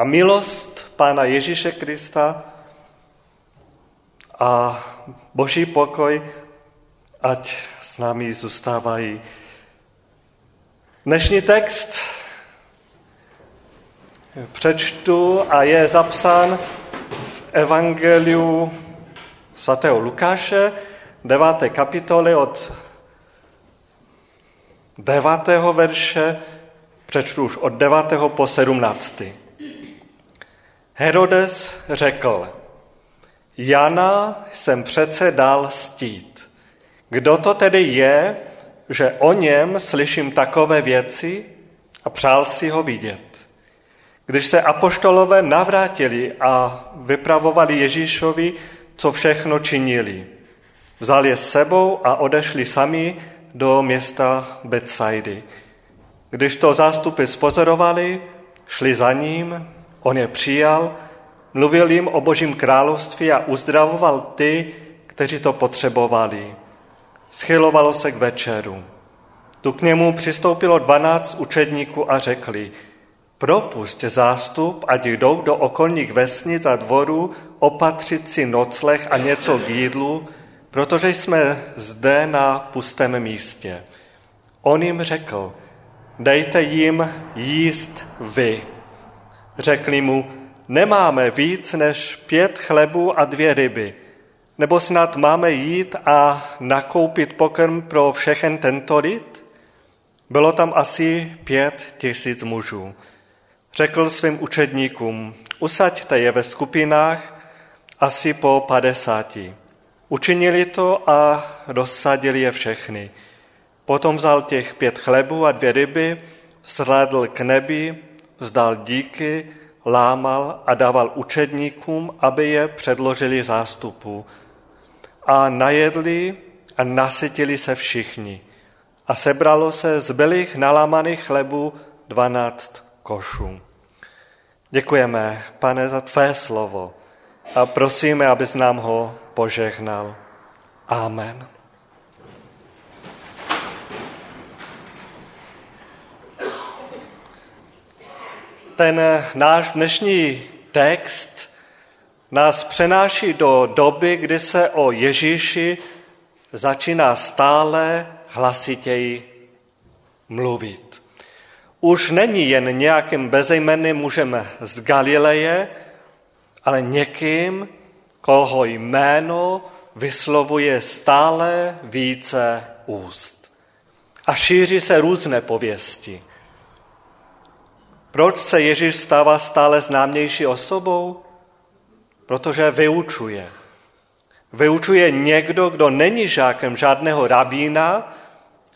a milost Pána Ježíše Krista a Boží pokoj, ať s námi zůstávají. Dnešní text přečtu a je zapsán v Evangeliu svatého Lukáše, 9. kapitoly od 9. verše, přečtu už od 9. po 17. Herodes řekl, Jana jsem přece dal stít. Kdo to tedy je, že o něm slyším takové věci a přál si ho vidět? Když se apoštolové navrátili a vypravovali Ježíšovi, co všechno činili, vzal je s sebou a odešli sami do města Betsaidy. Když to zástupy spozorovali, šli za ním, on je přijal, mluvil jim o božím království a uzdravoval ty, kteří to potřebovali. Schylovalo se k večeru. Tu k němu přistoupilo dvanáct učedníků a řekli, propust zástup, ať jdou do okolních vesnic a dvorů opatřit si nocleh a něco k jídlu, protože jsme zde na pustém místě. On jim řekl, dejte jim jíst vy. Řekli mu, nemáme víc než pět chlebů a dvě ryby, nebo snad máme jít a nakoupit pokrm pro všechen tento lid? Bylo tam asi pět tisíc mužů. Řekl svým učedníkům, usaďte je ve skupinách asi po padesáti. Učinili to a rozsadili je všechny. Potom vzal těch pět chlebů a dvě ryby, vzhlédl k nebi, vzdal díky, lámal a dával učedníkům, aby je předložili zástupu. A najedli a nasytili se všichni. A sebralo se z bylých nalámaných chlebů dvanáct košů. Děkujeme, pane, za tvé slovo a prosíme, abys nám ho požehnal. Amen. Ten náš dnešní text nás přenáší do doby, kdy se o Ježíši začíná stále hlasitěji mluvit. Už není jen nějakým bezejmenným mužem z Galileje, ale někým, koho jméno vyslovuje stále více úst. A šíří se různé pověsti. Proč se Ježíš stává stále známější osobou? Protože vyučuje. Vyučuje někdo, kdo není žákem žádného rabína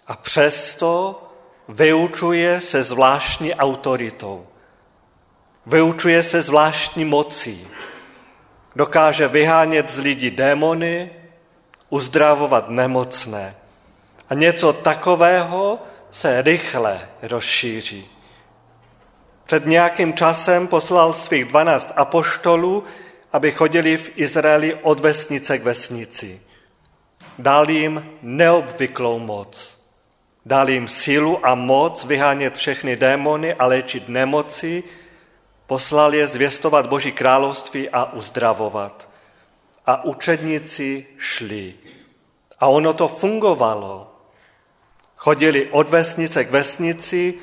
a přesto vyučuje se zvláštní autoritou. Vyučuje se zvláštní mocí. Dokáže vyhánět z lidí démony, uzdravovat nemocné. A něco takového se rychle rozšíří. Před nějakým časem poslal svých dvanáct apoštolů, aby chodili v Izraeli od vesnice k vesnici. Dal jim neobvyklou moc. Dal jim sílu a moc vyhánět všechny démony a léčit nemoci, poslal je zvěstovat Boží království a uzdravovat. A učedníci šli. A ono to fungovalo. Chodili od vesnice k vesnici,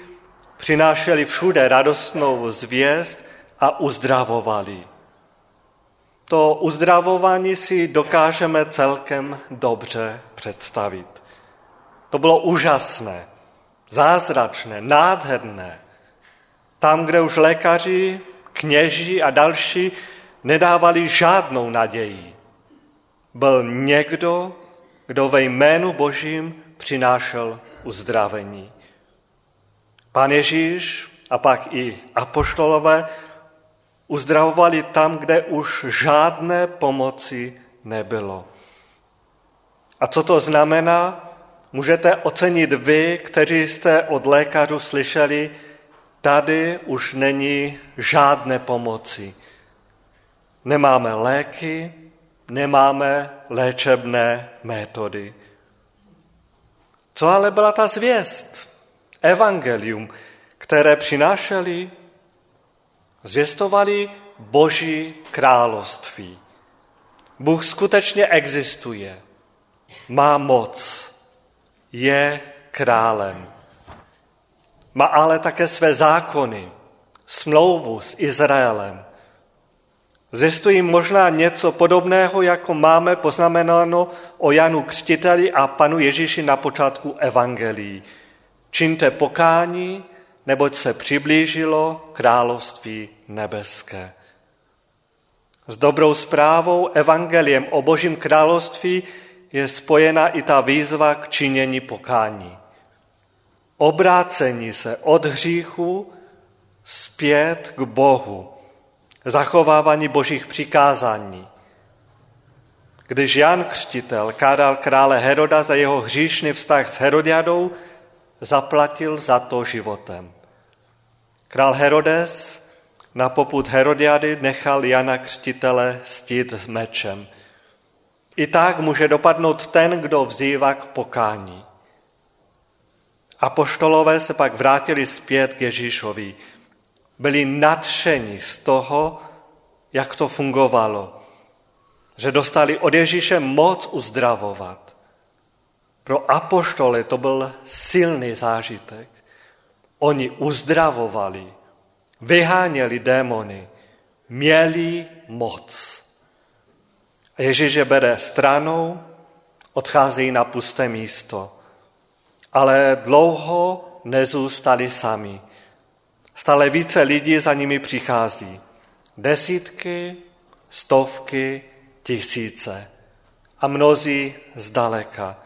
přinášeli všude radostnou zvěst a uzdravovali. To uzdravování si dokážeme celkem dobře představit. To bylo úžasné, zázračné, nádherné. Tam, kde už lékaři, kněží a další nedávali žádnou naději. Byl někdo, kdo ve jménu Božím přinášel uzdravení. Pán Ježíš a pak i apoštolové uzdravovali tam, kde už žádné pomoci nebylo. A co to znamená? Můžete ocenit vy, kteří jste od lékařů slyšeli, tady už není žádné pomoci. Nemáme léky, nemáme léčebné metody. Co ale byla ta zvěst? Evangelium, které přinášeli, Zvěstovali Boží království. Bůh skutečně existuje, má moc, je králem. Má ale také své zákony, smlouvu s Izraelem. Zjistují možná něco podobného, jako máme poznamenáno o Janu Křtiteli a panu Ježíši na počátku Evangelií. Čiňte pokání, neboť se přiblížilo království nebeské. S dobrou zprávou, evangeliem o Božím království je spojena i ta výzva k činění pokání. Obrácení se od hříchu zpět k Bohu, zachovávání božích přikázání. Když Jan Křtitel kádal krále Heroda za jeho hříšný vztah s Herodiadou, zaplatil za to životem. Král Herodes na poput Herodiady nechal Jana Křtitele stít s mečem. I tak může dopadnout ten, kdo vzývá k pokání. Apoštolové se pak vrátili zpět k Ježíšovi. Byli nadšeni z toho, jak to fungovalo, že dostali od Ježíše moc uzdravovat. Pro apoštoly to byl silný zážitek. Oni uzdravovali, vyháněli démony, měli moc. A Ježíš je bere stranou, odchází na pusté místo. Ale dlouho nezůstali sami. Stále více lidí za nimi přichází. Desítky, stovky, tisíce. A mnozí zdaleka.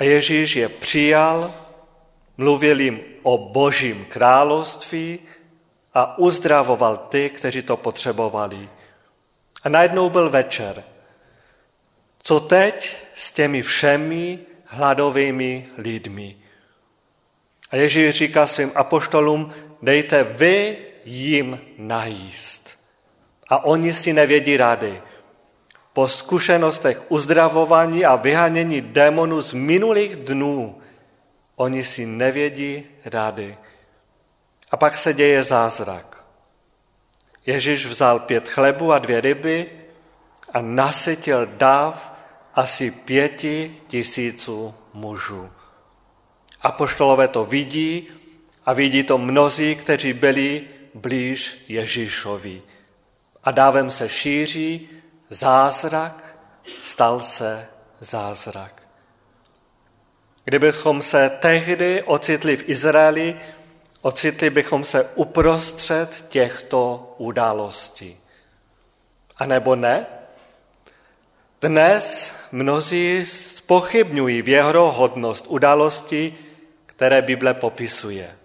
A Ježíš je přijal, mluvil jim o božím království a uzdravoval ty, kteří to potřebovali. A najednou byl večer. Co teď s těmi všemi hladovými lidmi? A Ježíš říká svým apoštolům, dejte vy jim najíst. A oni si nevědí rady. Po zkušenostech uzdravování a vyhánění démonů z minulých dnů, oni si nevědí rady. A pak se děje zázrak. Ježíš vzal pět chlebu a dvě ryby a nasytil dáv asi pěti tisíců mužů. Apoštolové to vidí a vidí to mnozí, kteří byli blíž Ježíšovi. A dávem se šíří zázrak, stal se zázrak. Kdybychom se tehdy ocitli v Izraeli, Ocitli bychom se uprostřed těchto událostí. A nebo ne? Dnes mnozí spochybňují věrohodnost událostí, které Bible popisuje.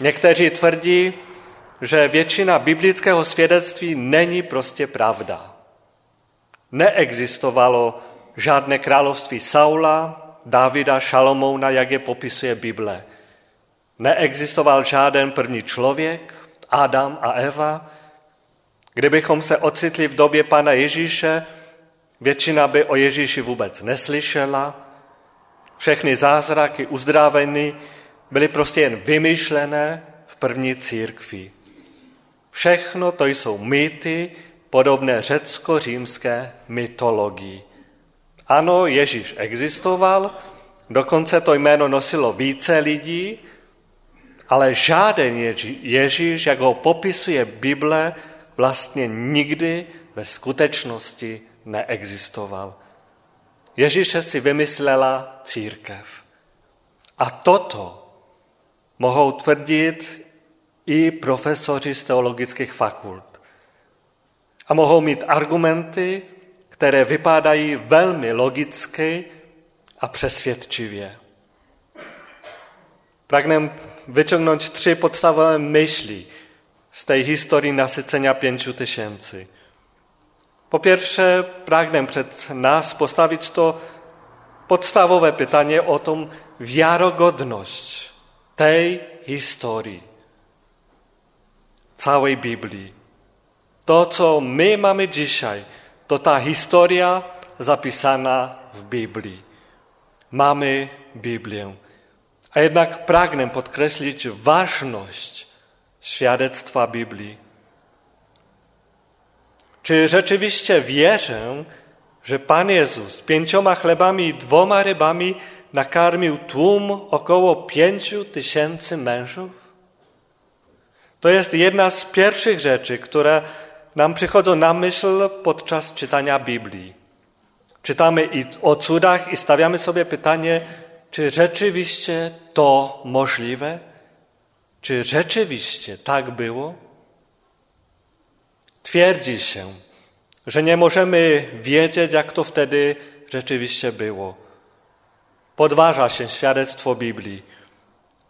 Někteří tvrdí, že většina biblického svědectví není prostě pravda. Neexistovalo žádné království Saula, Davida, Šalomouna, jak je popisuje Bible. Neexistoval žádný první člověk, Adam a Eva. Kdybychom se ocitli v době Pana Ježíše, většina by o Ježíši vůbec neslyšela. Všechny zázraky uzdraveny byly prostě jen vymyšlené v první církvi. Všechno to jsou mýty podobné řecko-římské mytologii. Ano, Ježíš existoval, dokonce to jméno nosilo více lidí, ale žádný Ježíš, jak ho popisuje Bible, vlastně nikdy ve skutečnosti neexistoval. Ježíše si vymyslela církev. A toto mohou tvrdit i profesoři z teologických fakult. A mohou mít argumenty, které vypadají velmi logicky a přesvědčivě. Pragnem wyciągnąć trzy podstawowe myśli z tej historii nasycenia pięciu tysięcy. Po pierwsze, pragnę przed nas postawić to podstawowe pytanie o tą wiarogodność tej historii, całej Biblii. To, co my mamy dzisiaj, to ta historia zapisana w Biblii. Mamy Biblię. A jednak pragnę podkreślić ważność świadectwa Biblii. Czy rzeczywiście wierzę, że Pan Jezus pięcioma chlebami i dwoma rybami nakarmił tłum około pięciu tysięcy mężów? To jest jedna z pierwszych rzeczy, które nam przychodzą na myśl podczas czytania Biblii. Czytamy i o cudach i stawiamy sobie pytanie, czy rzeczywiście to możliwe? Czy rzeczywiście tak było? Twierdzi się, że nie możemy wiedzieć, jak to wtedy rzeczywiście było. Podważa się świadectwo Biblii.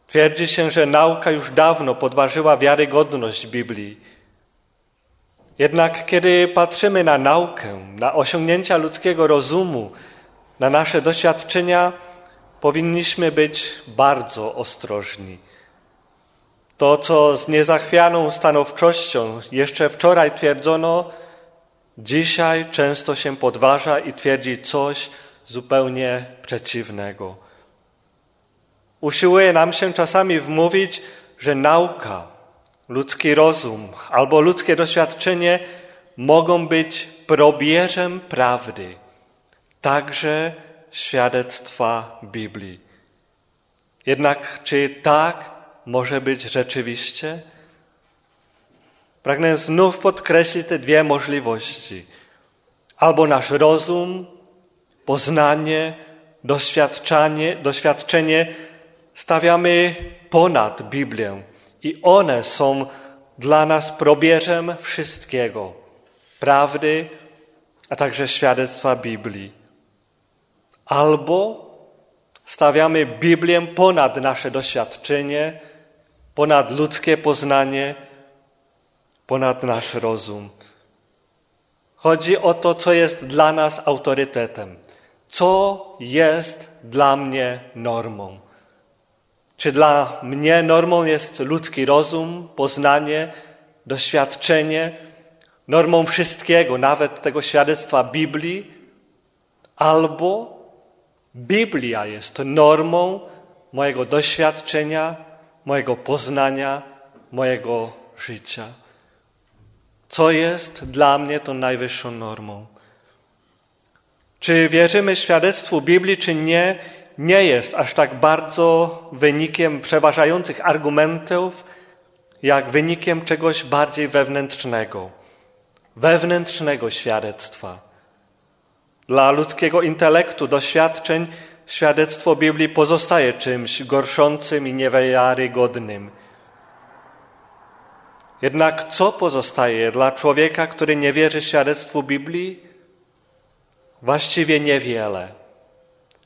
Twierdzi się, że nauka już dawno podważyła wiarygodność Biblii. Jednak kiedy patrzymy na naukę, na osiągnięcia ludzkiego rozumu, na nasze doświadczenia, powinniśmy być bardzo ostrożni. To, co z niezachwianą stanowczością jeszcze wczoraj twierdzono, dzisiaj często się podważa i twierdzi coś zupełnie przeciwnego. Usiłuje nam się czasami wmówić, że nauka, ludzki rozum albo ludzkie doświadczenie mogą być probierzem prawdy, także świadectwa Biblii. Jednak czy tak może być rzeczywiście? Pragnę znów podkreślić te dwie możliwości. Albo nasz rozum, poznanie, doświadczenie, doświadczenie stawiamy ponad Biblię i one są dla nas probierzem wszystkiego prawdy, a także świadectwa Biblii. Albo stawiamy Biblię ponad nasze doświadczenie, ponad ludzkie poznanie, ponad nasz rozum. Chodzi o to, co jest dla nas autorytetem, co jest dla mnie normą. Czy dla mnie normą jest ludzki rozum, poznanie, doświadczenie, normą wszystkiego, nawet tego świadectwa Biblii, albo Biblia jest normą mojego doświadczenia, mojego poznania, mojego życia. Co jest dla mnie tą najwyższą normą? Czy wierzymy świadectwu Biblii, czy nie, nie jest aż tak bardzo wynikiem przeważających argumentów, jak wynikiem czegoś bardziej wewnętrznego, wewnętrznego świadectwa. Dla ludzkiego intelektu, doświadczeń, świadectwo Biblii pozostaje czymś gorszącym i niewiarygodnym. Jednak co pozostaje dla człowieka, który nie wierzy świadectwu Biblii? Właściwie niewiele.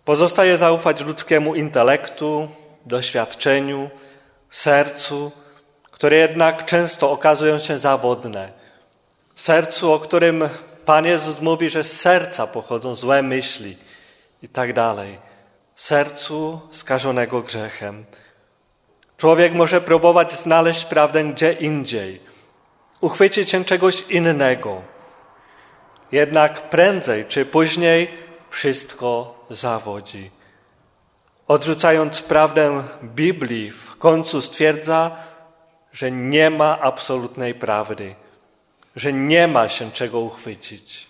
Pozostaje zaufać ludzkiemu intelektu, doświadczeniu, sercu, które jednak często okazują się zawodne. Sercu, o którym Pan Jezus mówi, że z serca pochodzą złe myśli i tak dalej. Sercu skażonego grzechem. Człowiek może próbować znaleźć prawdę gdzie indziej, uchwycić się czegoś innego. Jednak prędzej czy później wszystko zawodzi. Odrzucając prawdę Biblii, w końcu stwierdza, że nie ma absolutnej prawdy, że nie ma się czego uchwycić.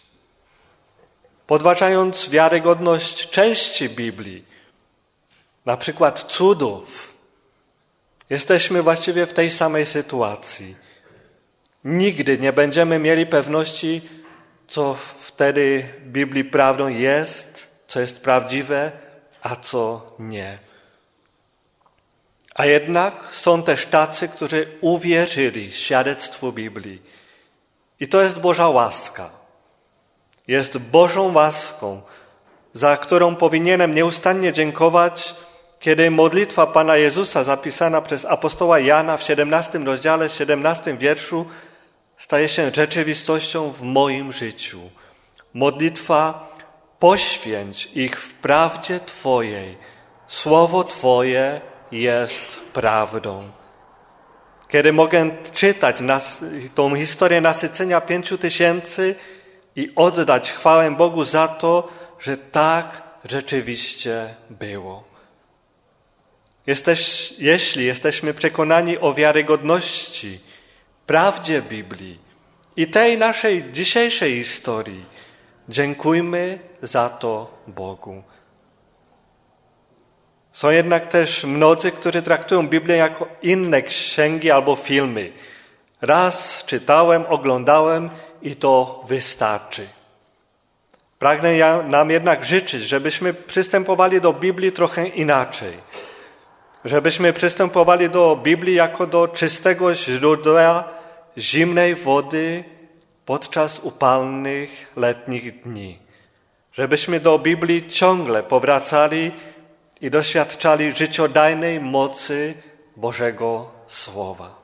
Podważając wiarygodność części Biblii, na przykład cudów, jesteśmy właściwie w tej samej sytuacji. Nigdy nie będziemy mieli pewności, co wtedy w Biblii prawdą jest, co jest prawdziwe, a co nie. A jednak są też tacy, którzy uwierzyli świadectwu Biblii. I to jest Boża łaska. Jest Bożą łaską, za którą powinienem nieustannie dziękować, kiedy modlitwa Pana Jezusa zapisana przez apostoła Jana w 17 rozdziale, 17 wierszu staje się rzeczywistością w moim życiu. Modlitwa poświęć ich w prawdzie Twojej. Słowo Twoje jest prawdą. Kiedy mogę czytać tą historię nasycenia pięciu tysięcy i oddać chwałę Bogu za to, że tak rzeczywiście było. Jesteś, jeśli jesteśmy przekonani o wiarygodności, prawdzie Biblii i tej naszej dzisiejszej historii, dziękujmy za to Bogu. Są jednak też mnodzy, którzy traktują Biblię jako inne księgi albo filmy. Raz czytałem, oglądałem i to wystarczy. Pragnę ja, nam jednak życzyć, żebyśmy przystępowali do Biblii trochę inaczej. Żebyśmy przystępowali do Biblii jako do czystego źródła zimnej wody podczas upalnych letnich dni. Żebyśmy do Biblii ciągle powracali i doświadczali życiodajnej mocy Bożego Słowa.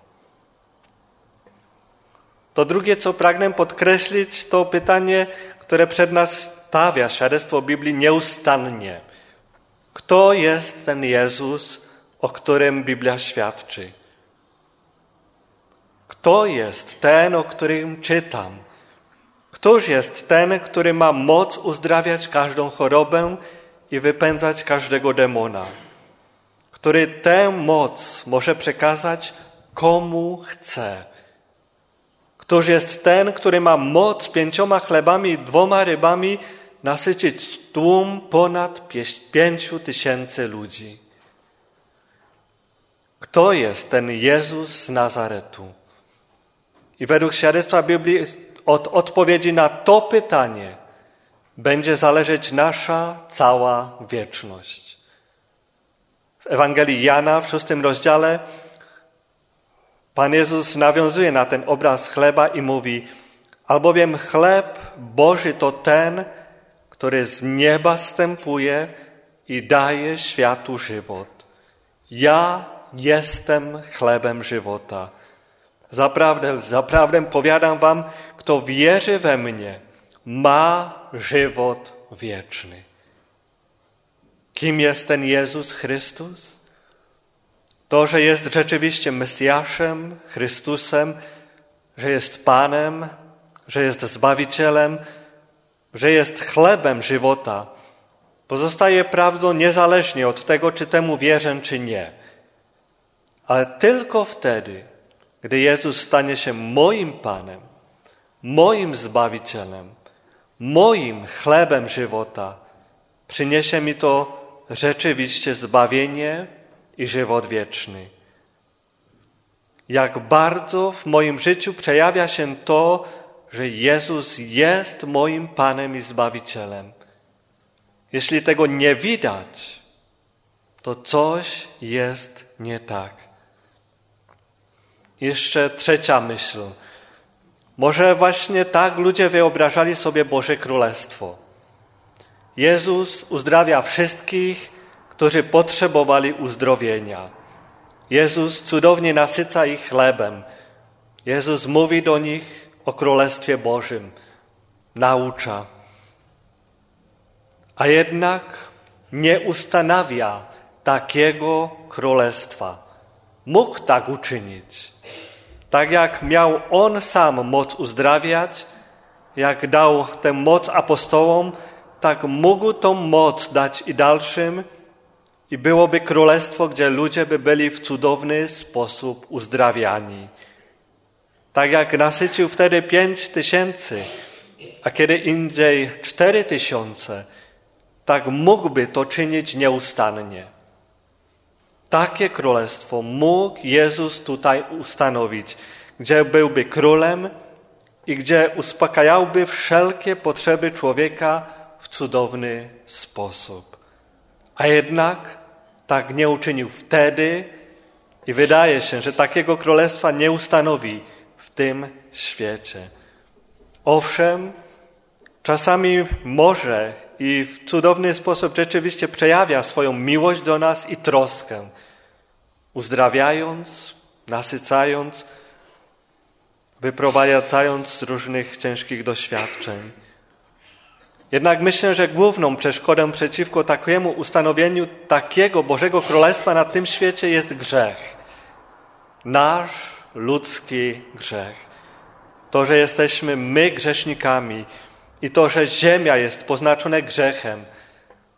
To drugie, co pragnę podkreślić, to pytanie, które przed nas stawia świadectwo Biblii nieustannie. Kto jest ten Jezus, o którym Biblia świadczy? Kto jest ten, o którym czytam? Któż jest ten, który ma moc uzdrawiać każdą chorobę i wypędzać każdego demona? Który tę moc może przekazać komu chce? Któż jest ten, który ma moc pięcioma chlebami i dwoma rybami nasycić tłum ponad pięciu tysięcy ludzi? Kto jest ten Jezus z Nazaretu? I według świadectwa Biblii od odpowiedzi na to pytanie będzie zależeć nasza cała wieczność. W Ewangelii Jana w szóstym rozdziale Pan Jezus nawiązuje na ten obraz chleba i mówi, albowiem chleb Boży to ten, który z nieba stępuje i daje światu żywot. Ja jestem chlebem żywota. Zaprawdę, zaprawdę powiadam wam, kto wierzy we mnie, ma żywot wieczny. Kim jest ten Jezus Chrystus? To, że jest rzeczywiście Mesjaszem, Chrystusem, że jest Panem, że jest Zbawicielem, że jest chlebem żywota, pozostaje prawdą niezależnie od tego, czy temu wierzę, czy nie. Ale tylko wtedy, gdy Jezus stanie się moim Panem, moim Zbawicielem, moim chlebem żywota, przyniesie mi to rzeczywiście zbawienie i żywot wieczny. Jak bardzo w moim życiu przejawia się to, że Jezus jest moim Panem i Zbawicielem. Jeśli tego nie widać, to coś jest nie tak. Jeszcze trzecia myśl. Może właśnie tak ludzie wyobrażali sobie Boże Królestwo. Jezus uzdrawia wszystkich, którzy potrzebowali uzdrowienia. Jezus cudownie nasyca ich chlebem. Jezus mówi do nich o Królestwie Bożym, naucza. A jednak nie ustanawia takiego królestwa. Mógł tak uczynić. Tak jak miał On sam moc uzdrawiać, jak dał tę moc apostołom, tak mógł tą moc dać i dalszym, i byłoby królestwo, gdzie ludzie by byli w cudowny sposób uzdrawiani. Tak jak nasycił wtedy pięć tysięcy, a kiedy indziej cztery tysiące, tak mógłby to czynić nieustannie. Takie królestwo mógł Jezus tutaj ustanowić, gdzie byłby królem i gdzie uspokajałby wszelkie potrzeby człowieka w cudowny sposób. A jednak tak nie uczynił wtedy i wydaje się, że takiego królestwa nie ustanowi w tym świecie. Owszem, czasami może i w cudowny sposób rzeczywiście przejawia swoją miłość do nas i troskę, uzdrawiając, nasycając, wyprowadzając z różnych ciężkich doświadczeń. Jednak myślę, że główną przeszkodą przeciwko takiemu ustanowieniu takiego Bożego Królestwa na tym świecie jest grzech. Nasz ludzki grzech. To, że jesteśmy my grzesznikami i to, że ziemia jest poznaczona grzechem,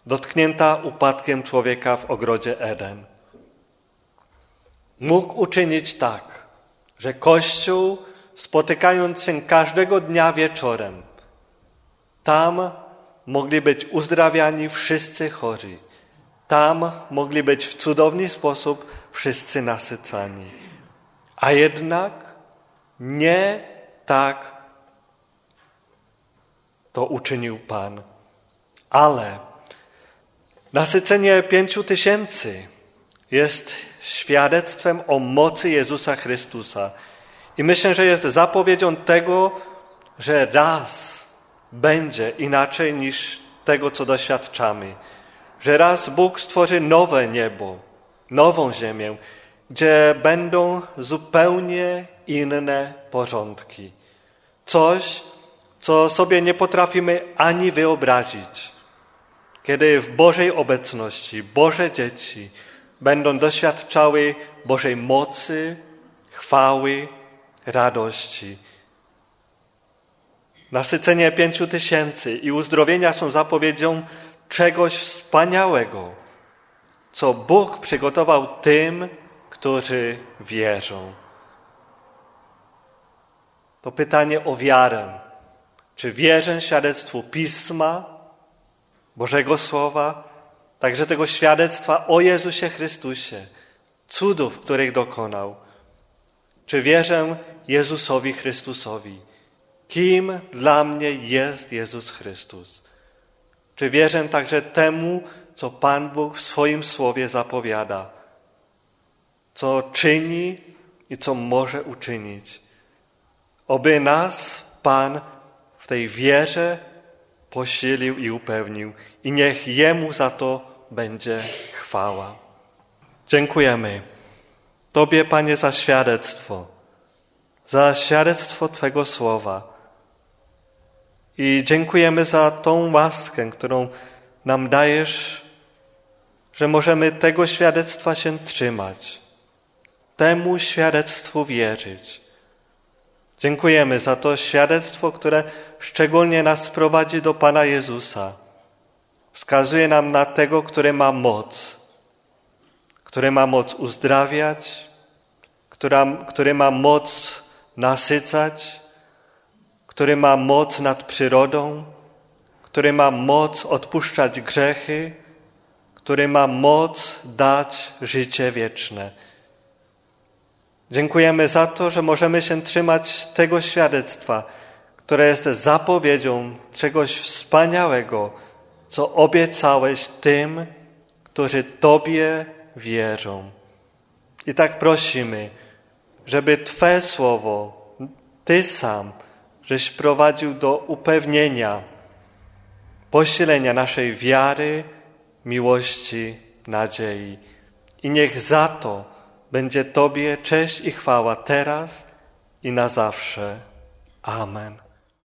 dotknięta upadkiem człowieka w ogrodzie Eden. mógł uczynić tak, że Kościół, spotykając się każdego dnia wieczorem, tam mogli być uzdrawiani wszyscy chorzy. Tam mogli być w cudowny sposób wszyscy nasycani. A jednak nie tak to uczynił Pan. Ale nasycenie pięciu tysięcy jest świadectwem o mocy Jezusa Chrystusa. I myślę, że jest zapowiedzią tego, że raz będzie inaczej niż tego, co doświadczamy. Że raz Bóg stworzy nowe niebo, nową ziemię, gdzie będą zupełnie inne porządki. Coś, co sobie nie potrafimy ani wyobrazić. Kiedy w Bożej obecności Boże dzieci będą doświadczały Bożej mocy, chwały, radości. Nasycenie pięciu tysięcy i uzdrowienia są zapowiedzią czegoś wspaniałego, co Bóg przygotował tym, którzy wierzą. To pytanie o wiarę. Czy wierzę świadectwu Pisma, Bożego Słowa, także tego świadectwa o Jezusie Chrystusie, cudów, których dokonał? Czy wierzę Jezusowi Chrystusowi? Kim dla mnie jest Jezus Chrystus? Czy wierzę także temu, co Pan Bóg w swoim słowie zapowiada, co czyni i co może uczynić? Oby nas Pan w tej wierze posilił i upewnił i niech Jemu za to będzie chwała. Dziękujemy Tobie, Panie, za świadectwo, za świadectwo Twego słowa. I dziękujemy za tą łaskę, którą nam dajesz, że możemy tego świadectwa się trzymać, temu świadectwu wierzyć. Dziękujemy za to świadectwo, które szczególnie nas prowadzi do Pana Jezusa. Wskazuje nam na tego, który ma moc, który ma moc uzdrawiać, która, który ma moc nasycać, który ma moc nad przyrodą, który ma moc odpuszczać grzechy, który ma moc dać życie wieczne. Dziękujemy za to, że możemy się trzymać tego świadectwa, które jest zapowiedzią czegoś wspaniałego, co obiecałeś tym, którzy Tobie wierzą. I tak prosimy, żeby Twe słowo, Ty sam, żeś prowadził do upewnienia, posilenia naszej wiary, miłości, nadziei. I niech za to będzie Tobie cześć i chwała teraz i na zawsze. Amen.